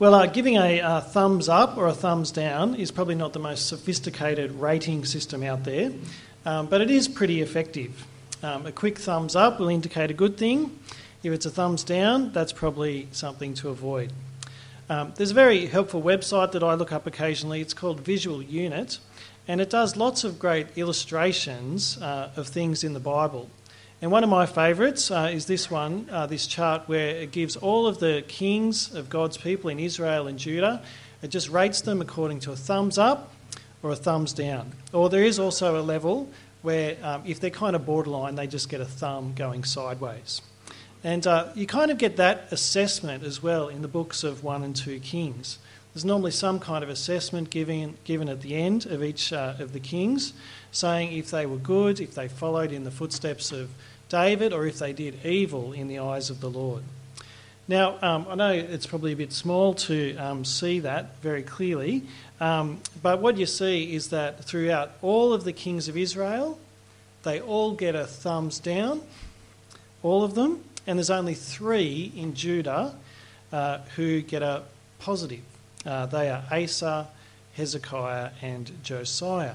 Well, uh, giving a uh, thumbs up or a thumbs down is probably not the most sophisticated rating system out there, um, but it is pretty effective. Um, a quick thumbs up will indicate a good thing. If it's a thumbs down, that's probably something to avoid. Um, there's a very helpful website that I look up occasionally. It's called Visual Unit, and it does lots of great illustrations uh, of things in the Bible. And one of my favourites uh, is this one, uh, this chart where it gives all of the kings of God's people in Israel and Judah. It just rates them according to a thumbs up or a thumbs down. Or there is also a level where um, if they're kind of borderline, they just get a thumb going sideways. And uh, you kind of get that assessment as well in the books of 1 and 2 Kings. There's normally some kind of assessment given, given at the end of each uh, of the kings, saying if they were good, if they followed in the footsteps of David, or if they did evil in the eyes of the Lord. Now, um, I know it's probably a bit small to um, see that very clearly, um, but what you see is that throughout all of the kings of Israel, they all get a thumbs down, all of them, and there's only three in Judah uh, who get a positive. Uh, they are Asa, Hezekiah, and Josiah.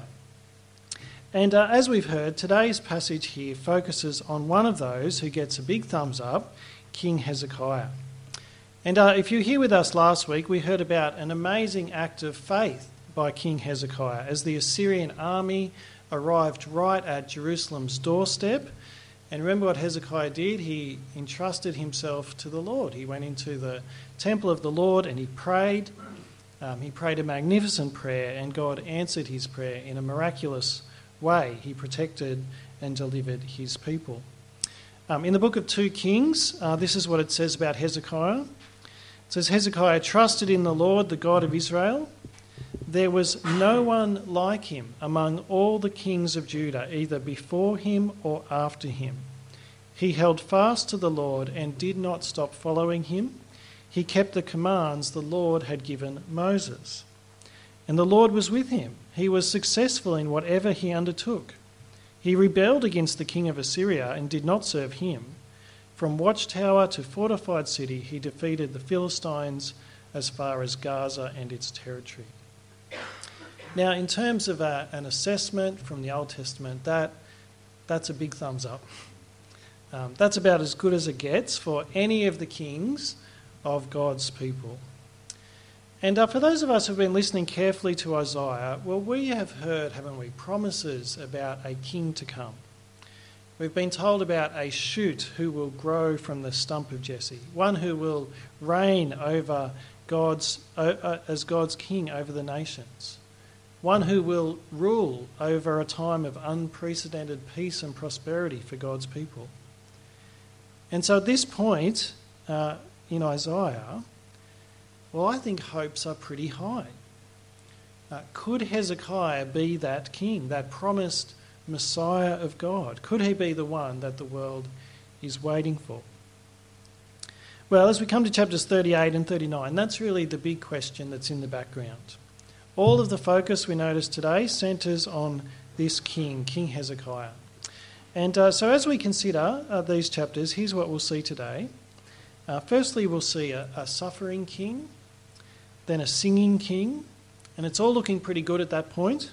And uh, as we've heard, today's passage here focuses on one of those who gets a big thumbs up, King Hezekiah. And uh, if you were here with us last week, we heard about an amazing act of faith by King Hezekiah as the Assyrian army arrived right at Jerusalem's doorstep and remember what Hezekiah did? He entrusted himself to the Lord. He went into the temple of the Lord and he prayed. Um, he prayed a magnificent prayer, and God answered his prayer in a miraculous way. He protected and delivered his people. Um, in the book of 2 Kings, uh, this is what it says about Hezekiah. It says, Hezekiah trusted in the Lord, the God of Israel. There was no one like him among all the kings of Judah, either before him or after him. He held fast to the Lord and did not stop following him. He kept the commands the Lord had given Moses. And the Lord was with him. He was successful in whatever he undertook. He rebelled against the king of Assyria and did not serve him. From watchtower to fortified city, he defeated the Philistines as far as Gaza and its territory. Now, in terms of a, uh, an assessment from the Old Testament, that, that's a big thumbs up. Um, that's about as good as it gets for any of the kings of God's people. And uh, for those of us who've been listening carefully to Isaiah, well, we have heard, haven't we, promises about a king to come. We've been told about a shoot who will grow from the stump of Jesse, one who will reign over God's, uh, as God's king over the nations, one who will rule over a time of unprecedented peace and prosperity for God's people. And so at this point uh, in Isaiah, well, I think hopes are pretty high. Uh, could Hezekiah be that king, that promised Messiah of God? Could he be the one that the world is waiting for? Well, as we come to chapters 38 and 39, that's really the big question that's in the background. All of the focus we notice today centres on this king, King Hezekiah. And uh, so, as we consider uh, these chapters, here's what we'll see today. Uh, firstly, we'll see a, a, suffering king, then a singing king, and it's all looking pretty good at that point.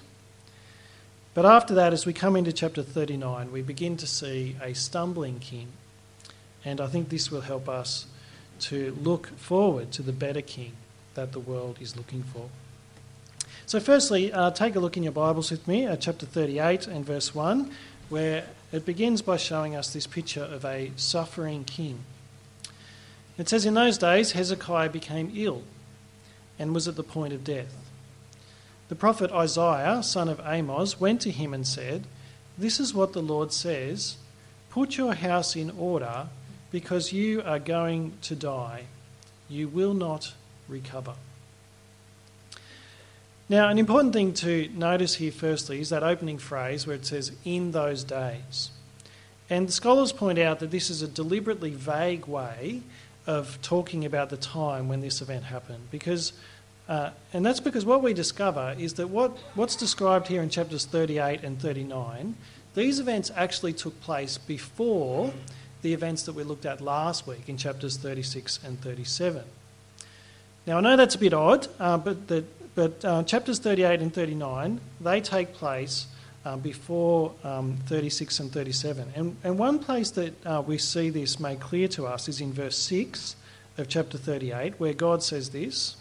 But after that, as we come into chapter 39, we begin to see a stumbling king. And I think this will help us to look forward to the better king that the world is looking for. So, firstly, uh, take a look in your Bibles with me at chapter 38 and verse 1, where it begins by showing us this picture of a suffering king. It says, In those days, Hezekiah became ill and was at the point of death. The prophet Isaiah, son of Amos, went to him and said, This is what the Lord says Put your house in order because you are going to die. You will not recover. Now, an important thing to notice here, firstly, is that opening phrase where it says, in those days. And scholars point out that this is a deliberately vague way of talking about the time when this event happened. Because, uh, and that's because what we discover is that what, what's described here in chapters 38 and 39, these events actually took place before the events that we looked at last week in chapters 36 and 37. Now, I know that's a bit odd, uh, but, the, but uh, chapters 38 and 39, they take place uh, before um, 36 and 37. And, and one place that uh, we see this made clear to us is in verse 6 of chapter 38, where God says this.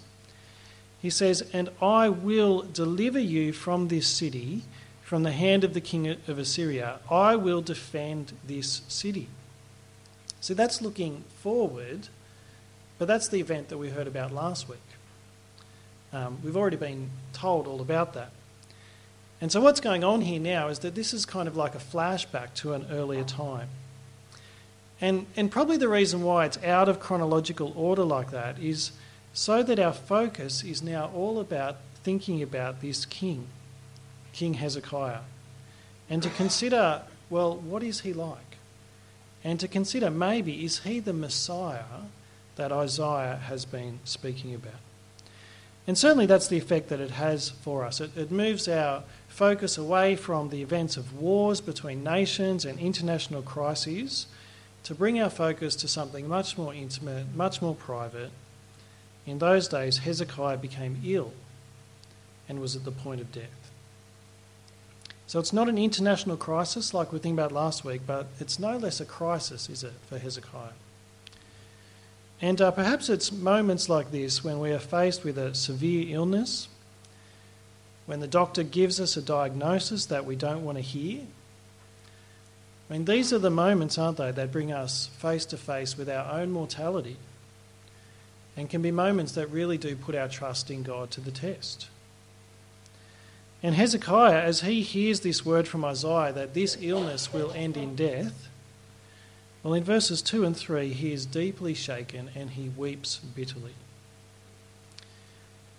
He says, And I will deliver you from this city, from the hand of the king of Assyria. I will defend this city. So that's looking forward, but that's the event that we heard about last week. Um, we've already been told all about that. And so, what's going on here now is that this is kind of like a flashback to an earlier time. And, and probably the reason why it's out of chronological order like that is so that our focus is now all about thinking about this king, King Hezekiah, and to consider, well, what is he like? And to consider maybe, is he the Messiah that Isaiah has been speaking about? And certainly that's the effect that it has for us. It, it moves our focus away from the events of wars between nations and international crises to bring our focus to something much more intimate, much more private. In those days, Hezekiah became ill and was at the point of death. So it's not an international crisis like we think about last week, but it's no less a crisis, is it, for Hezekiah? And uh, perhaps it's moments like this when we are faced with a severe illness when the doctor gives us a diagnosis that we don't want to hear. I mean, these are the moments, aren't they, that bring us face to face with our own mortality and can be moments that really do put our trust in God to the test. And Hezekiah, as he hears this word from Isaiah that this illness will end in death, well, in verses 2 and 3, he is deeply shaken and he weeps bitterly.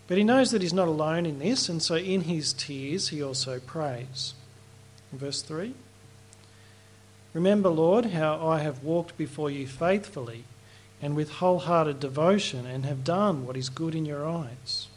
But he knows that he's not alone in this, and so in his tears he also prays. In verse 3 Remember, Lord, how I have walked before you faithfully and with wholehearted devotion and have done what is good in your eyes.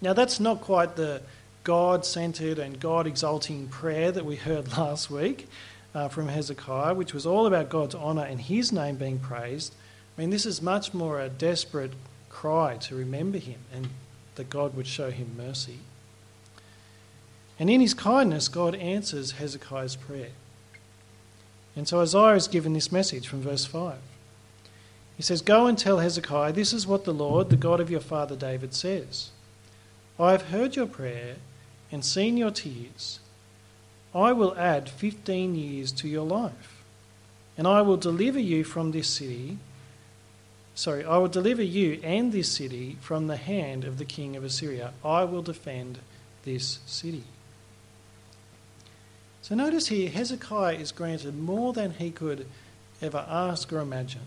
Now, that's not quite the God centered and God exalting prayer that we heard last week uh, from Hezekiah, which was all about God's honour and his name being praised. I mean, this is much more a desperate cry to remember him and that God would show him mercy. And in his kindness, God answers Hezekiah's prayer. And so Isaiah is given this message from verse 5. He says, Go and tell Hezekiah, this is what the Lord, the God of your father David, says I have heard your prayer and seen your tears. I will add 15 years to your life, and I will deliver you from this city sorry, I will deliver you and this city from the hand of the king of Assyria. I will defend this city. So notice here, Hezekiah is granted more than he could ever ask or imagine.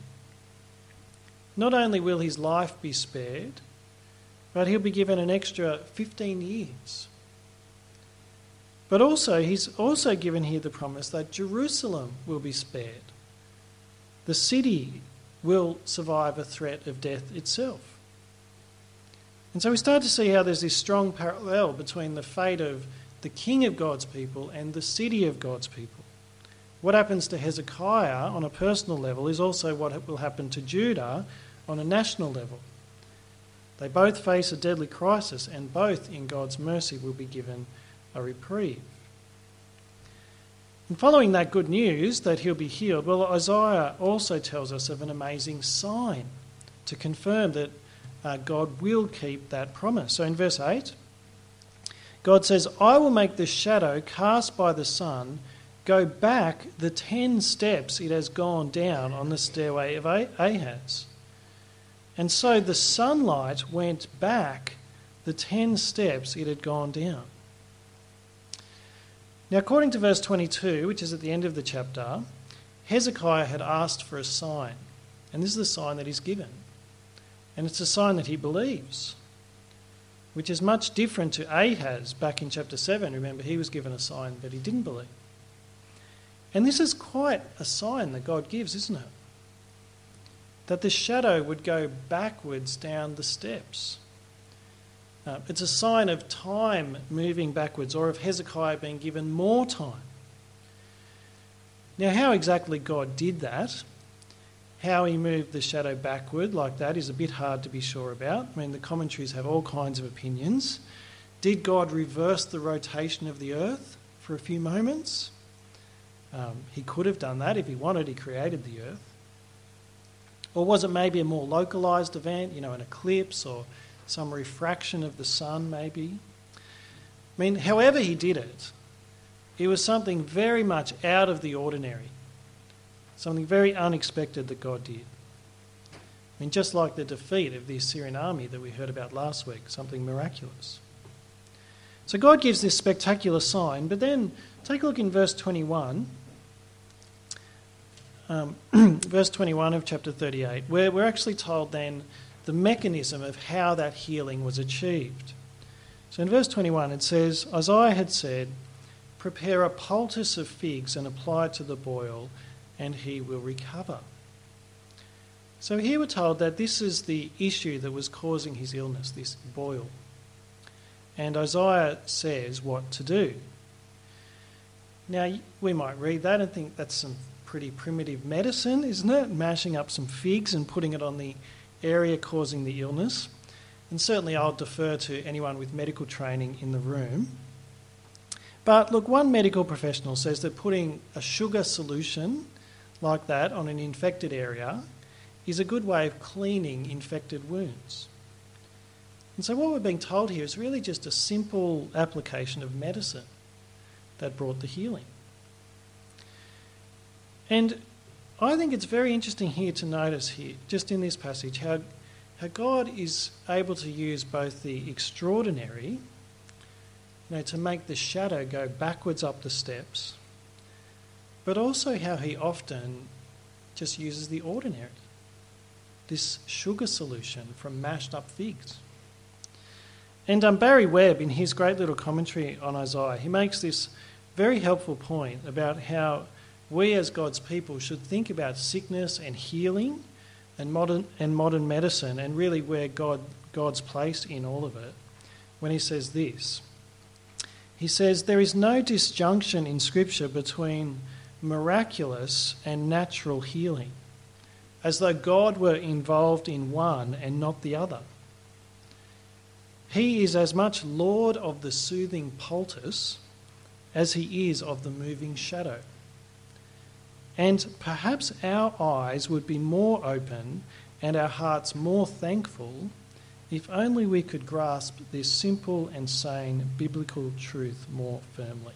Not only will his life be spared, but he'll be given an extra 15 years. But also, he's also given here the promise that Jerusalem will be spared. The city will survive a threat of death itself. And so we start to see how there's this strong parallel between the fate of the king of God's people and the city of God's people. What happens to Hezekiah on a personal level is also what will happen to Judah on a national level. They both face a deadly crisis, and both, in God's mercy, will be given a reprieve. And following that good news that he'll be healed, well, Isaiah also tells us of an amazing sign to confirm that uh, God will keep that promise. So in verse 8, God says, I will make the shadow cast by the sun go back the ten steps it has gone down on the stairway of Ahaz. And so the sunlight went back the ten steps it had gone down. Now, according to verse 22, which is at the end of the chapter, Hezekiah had asked for a sign, and this is the sign that he's given. And it's a sign that he believes, which is much different to Ahaz back in chapter 7. Remember, he was given a sign, but he didn't believe. And this is quite a sign that God gives, isn't it? That the shadow would go backwards down the steps. Uh, it's a sign of time moving backwards or of Hezekiah being given more time. Now, how exactly God did that How he moved the shadow backward like that is a bit hard to be sure about. I mean, the commentaries have all kinds of opinions. Did God reverse the rotation of the earth for a few moments? Um, he could have done that if he wanted, he created the earth. Or was it maybe a more localized event, you know, an eclipse or some refraction of the sun, maybe? I mean, however he did it, it was something very much out of the ordinary, something very unexpected that God did. I mean, just like the defeat of the Assyrian army that we heard about last week, something miraculous. So God gives this spectacular sign, but then take a look in verse 21 um, verse 21 of chapter 38, where we're actually told then the mechanism of how that healing was achieved. So in verse 21, it says, Isaiah had said, Prepare a poultice of figs and apply it to the boil, and he will recover. So here we're told that this is the issue that was causing his illness, this boil. And Isaiah says what to do. Now, we might read that and think that's some pretty primitive medicine, isn't it? Mashing up some figs and putting it on the area causing the illness. And certainly I'll defer to anyone with medical training in the room. But look, one medical professional says that putting a sugar solution like that on an infected area is a good way of cleaning infected wounds. And so, what we're being told here is really just a simple application of medicine that brought the healing. And I think it's very interesting here to notice here, just in this passage, how, how God is able to use both the extraordinary, you know, to make the shadow go backwards up the steps, but also how he often just uses the ordinary. This sugar solution from mashed up figs. And um, Barry Webb, in his great little commentary on Isaiah, he makes this very helpful point about how we as God's people should think about sickness and healing and modern, and modern medicine and really where God, God's place in all of it when he says this. He says, There is no disjunction in Scripture between miraculous and natural healing, as though God were involved in one and not the other. He is as much Lord of the soothing poultice as he is of the moving shadow. And perhaps our eyes would be more open and our hearts more thankful if only we could grasp this simple and sane biblical truth more firmly.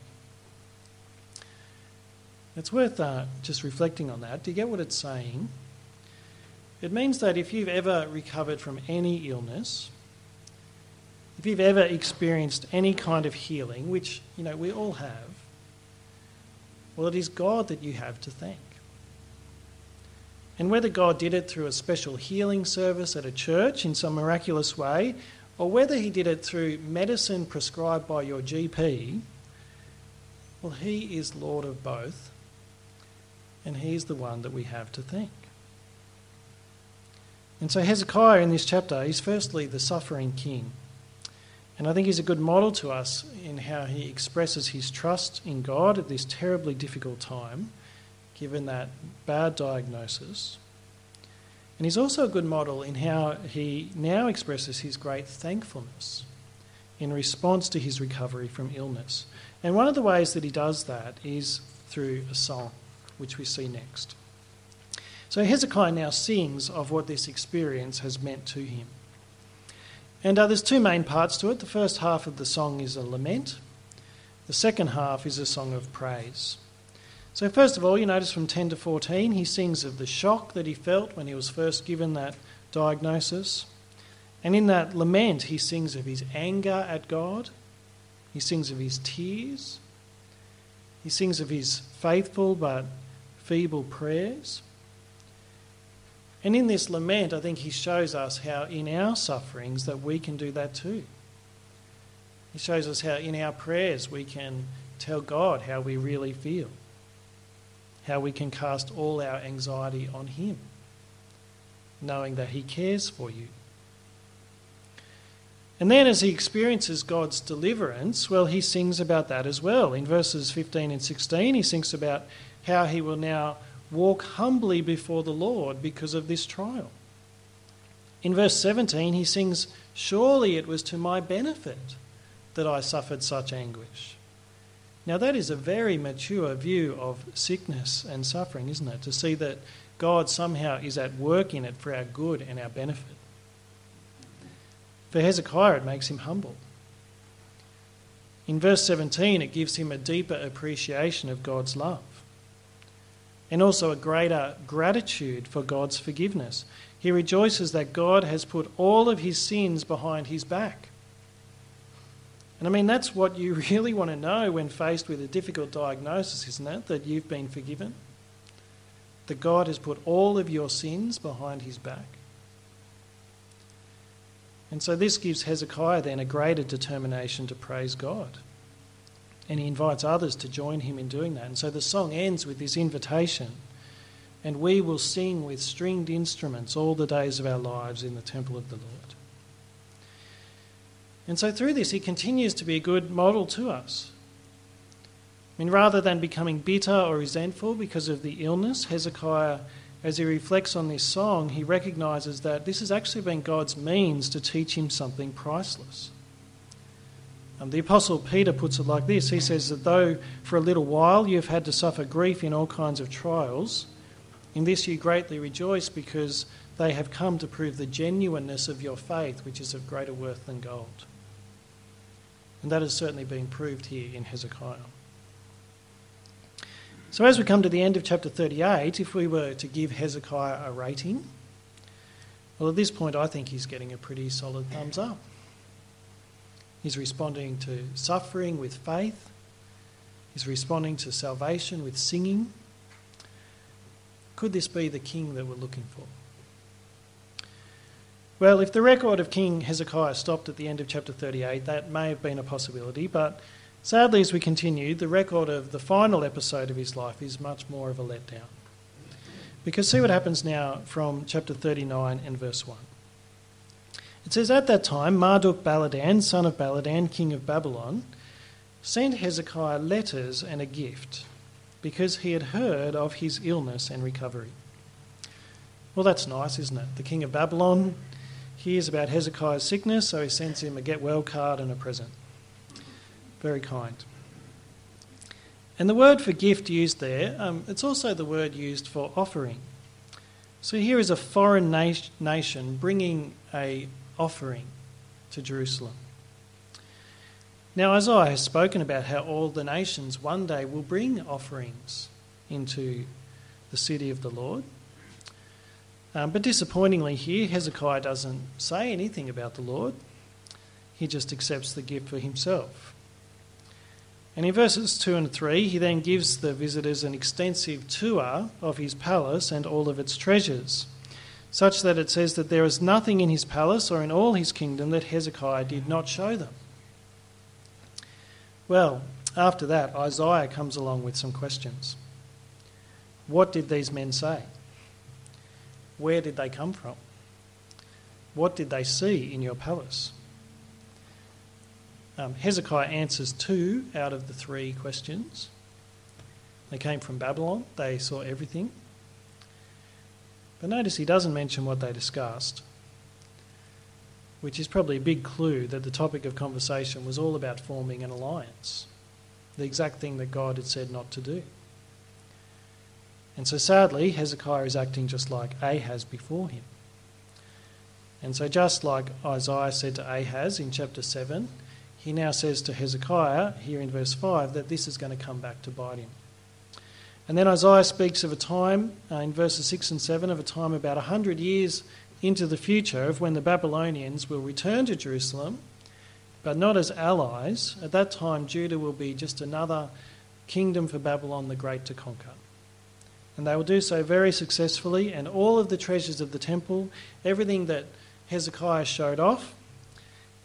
It's worth uh, just reflecting on that. Do you get what it's saying? It means that if you've ever recovered from any illness, if you've ever experienced any kind of healing, which you know we all have, well, it is God that you have to thank. And whether God did it through a special healing service at a church in some miraculous way, or whether He did it through medicine prescribed by your GP, well, He is Lord of both, and He's the one that we have to thank. And so Hezekiah in this chapter is firstly the suffering king. And I think he's a good model to us in how he expresses his trust in God at this terribly difficult time, given that bad diagnosis. And he's also a good model in how he now expresses his great thankfulness in response to his recovery from illness. And one of the ways that he does that is through a song, which we see next. So Hezekiah now sings of what this experience has meant to him. And uh, there's two main parts to it. The first half of the song is a lament, the second half is a song of praise. So, first of all, you notice from 10 to 14, he sings of the shock that he felt when he was first given that diagnosis. And in that lament, he sings of his anger at God, he sings of his tears, he sings of his faithful but feeble prayers. And in this lament, I think he shows us how in our sufferings that we can do that too. He shows us how in our prayers we can tell God how we really feel, how we can cast all our anxiety on him, knowing that he cares for you. And then, as he experiences God's deliverance, well, he sings about that as well. In verses 15 and 16, he sings about how he will now walk humbly before the Lord because of this trial. In verse 17, he sings, Surely it was to my benefit that I suffered such anguish. Now, that is a very mature view of sickness and suffering, isn't it? To see that God somehow is at work in it for our good and our benefit. For Hezekiah, it makes him humble. In verse 17, it gives him a deeper appreciation of God's love and also a greater gratitude for God's forgiveness. He rejoices that God has put all of his sins behind his back. And I mean, that's what you really want to know when faced with a difficult diagnosis, isn't it? That you've been forgiven. That God has put all of your sins behind his back. And so this gives Hezekiah then a greater determination to praise God. And he invites others to join him in doing that. And so the song ends with this invitation. And we will sing with stringed instruments all the days of our lives in the temple of the Lord. And so through this, he continues to be a good model to us. I mean, rather than becoming bitter or resentful because of the illness, Hezekiah, as he reflects on this song, he recognizes that this has actually been God's means to teach him something priceless. Um, the Apostle Peter puts it like this He says that though for a little while you've had to suffer grief in all kinds of trials, in this you greatly rejoice because they have come to prove the genuineness of your faith, which is of greater worth than gold. And that has certainly been proved here in Hezekiah. So, as we come to the end of chapter 38, if we were to give Hezekiah a rating, well, at this point, I think he's getting a pretty solid thumbs up. He's responding to suffering with faith, he's responding to salvation with singing. Could this be the king that we're looking for? Well, if the record of King Hezekiah stopped at the end of chapter 38, that may have been a possibility, but sadly, as we continue, the record of the final episode of his life is much more of a letdown. Because see what happens now from chapter 39 and verse 1. It says, At that time, Marduk Baladan, son of Baladan, king of Babylon, sent Hezekiah letters and a gift because he had heard of his illness and recovery. Well, that's nice, isn't it? The king of Babylon hears about Hezekiah's sickness, so he sends him a get well card and a present. Very kind. And the word for gift used there, um, it's also the word used for offering. So here is a foreign na- nation bringing a offering to Jerusalem. Now, Isaiah has spoken about how all the nations one day will bring offerings into the city of the Lord. Um, but disappointingly, here, Hezekiah doesn't say anything about the Lord. He just accepts the gift for himself. And in verses 2 and 3, he then gives the visitors an extensive tour of his palace and all of its treasures, such that it says that there is nothing in his palace or in all his kingdom that Hezekiah did not show them. Well, after that, Isaiah comes along with some questions. What did these men say? Where did they come from? What did they see in your palace? Um, Hezekiah answers two out of the three questions. They came from Babylon, they saw everything. But notice he doesn't mention what they discussed, which is probably a big clue that the topic of conversation was all about forming an alliance, the exact thing that God had said not to do. And so sadly, Hezekiah is acting just like Ahaz before him. And so, just like Isaiah said to Ahaz in chapter 7, he now says to Hezekiah, here in verse 5, that this is going to come back to bite him. And then Isaiah speaks of a time, uh, in verses 6 and 7, of a time about 100 years into the future of when the Babylonians will return to Jerusalem, but not as allies. At that time, Judah will be just another kingdom for Babylon the Great to conquer. And they will do so very successfully, and all of the treasures of the temple, everything that Hezekiah showed off,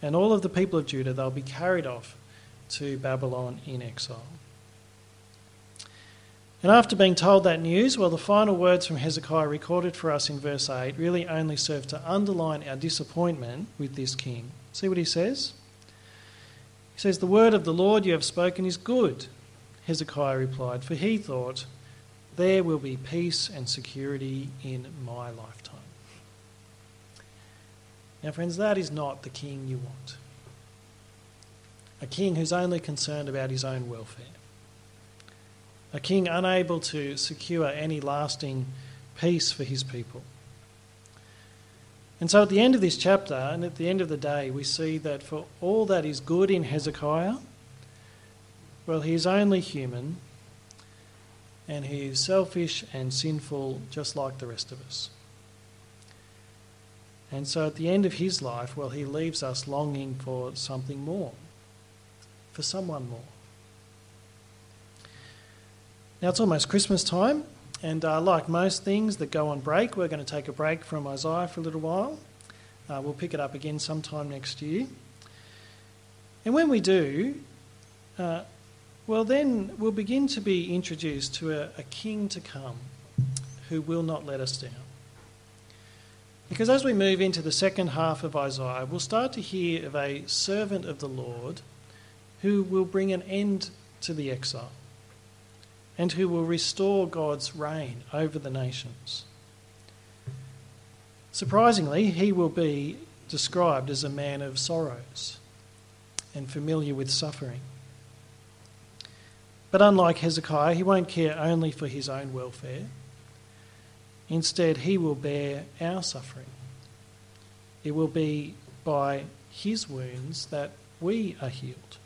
and all of the people of Judah, they'll be carried off to Babylon in exile. And after being told that news, well, the final words from Hezekiah recorded for us in verse 8 really only serve to underline our disappointment with this king. See what he says? He says, The word of the Lord you have spoken is good. Hezekiah replied, For he thought, there will be peace and security in my lifetime. Now, friends, that is not the king you want. A king who's only concerned about his own welfare. A king unable to secure any lasting peace for his people. And so at the end of this chapter, and at the end of the day, we see that for all that is good in Hezekiah, well, he is only human and he is selfish and sinful just like the rest of us. And so at the end of his life, well, he leaves us longing for something more, for someone more. Now it's almost Christmas time, and uh, like most things that go on break, we're going to take a break from Isaiah for a little while. Uh, we'll pick it up again sometime next year. And when we do, uh, well, then we'll begin to be introduced to a, a king to come who will not let us down. Because as we move into the second half of Isaiah, we'll start to hear of a servant of the Lord who will bring an end to the exile and who will restore God's reign over the nations. Surprisingly, he will be described as a man of sorrows and familiar with suffering. But unlike Hezekiah, he won't care only for his own welfare. Instead, he will bear our suffering. It will be by his wounds that we are healed.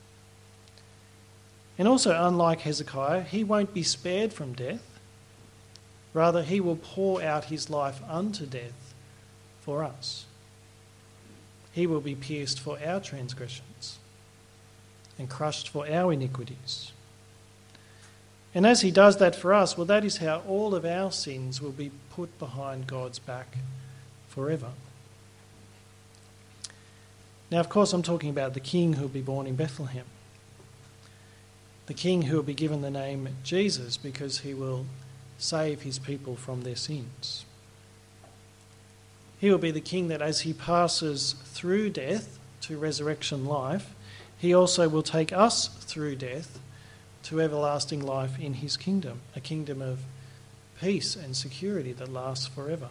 And also, unlike Hezekiah, he won't be spared from death. Rather, he will pour out his life unto death for us. He will be pierced for our transgressions and crushed for our iniquities. And as he does that for us, well, that is how all of our sins will be put behind God's back forever. Now, of course, I'm talking about the king who will be born in Bethlehem. The king who will be given the name Jesus because he will save his people from their sins. He will be the king that, as he passes through death to resurrection life, he also will take us through death to everlasting life in his kingdom, a kingdom of peace and security that lasts forever.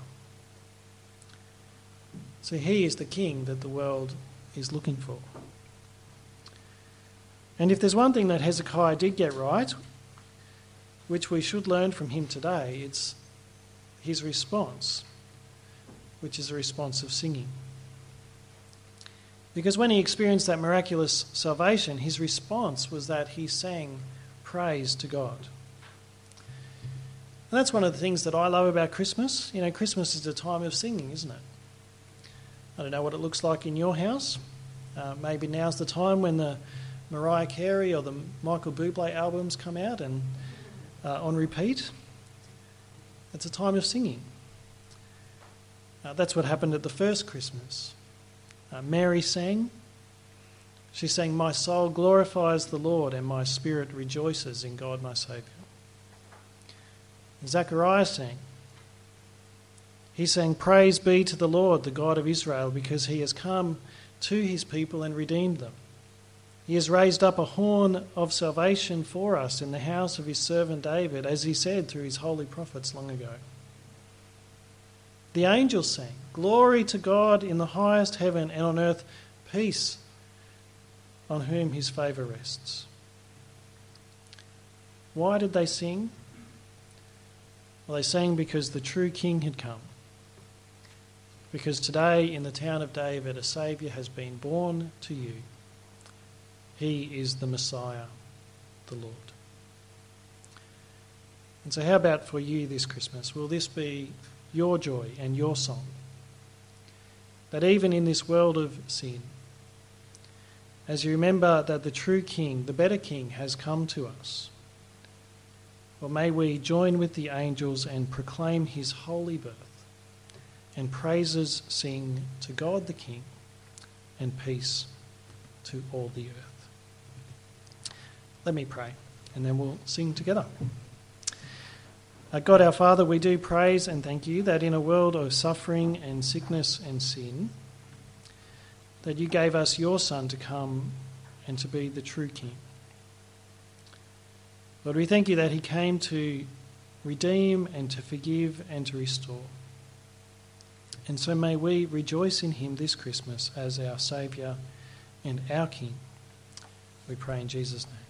So he is the king that the world is looking for. And if there's one thing that Hezekiah did get right, which we should learn from him today, it's his response, which is a response of singing. Because when he experienced that miraculous salvation, his response was that he sang praise to God. And that's one of the things that I love about Christmas. You know, Christmas is a time of singing, isn't it? I don't know what it looks like in your house. Uh, maybe now's the time when the Mariah Carey or the Michael Bublé albums come out and uh, on repeat. It's a time of singing. Uh, that's what happened at the first Christmas. Uh, Mary sang, she sang, My soul glorifies the Lord, and my spirit rejoices in God my Saviour. Zechariah sang, he sang, Praise be to the Lord, the God of Israel, because he has come to his people and redeemed them. He has raised up a horn of salvation for us in the house of his servant David, as he said through his holy prophets long ago. The angels sang, Glory to God in the highest heaven, and on earth peace on whom his favour rests. Why did they sing? Well, they sang because the true king had come. Because today in the town of David, a Saviour has been born to you. He is the Messiah, the Lord. And so, how about for you this Christmas? Will this be your joy and your song? That even in this world of sin, as you remember that the true King, the better King, has come to us. Well, may we join with the angels and proclaim his holy birth and praises sing to God the King and peace to all the earth. Let me pray and then we'll sing together. Uh, God our Father, we do praise and thank you that in a world of suffering and sickness and sin, that you gave us your Son to come and to be the true King. Lord, we thank you that he came to redeem and to forgive and to restore. And so may we rejoice in him this Christmas as our Saviour and our King. We pray in Jesus' name.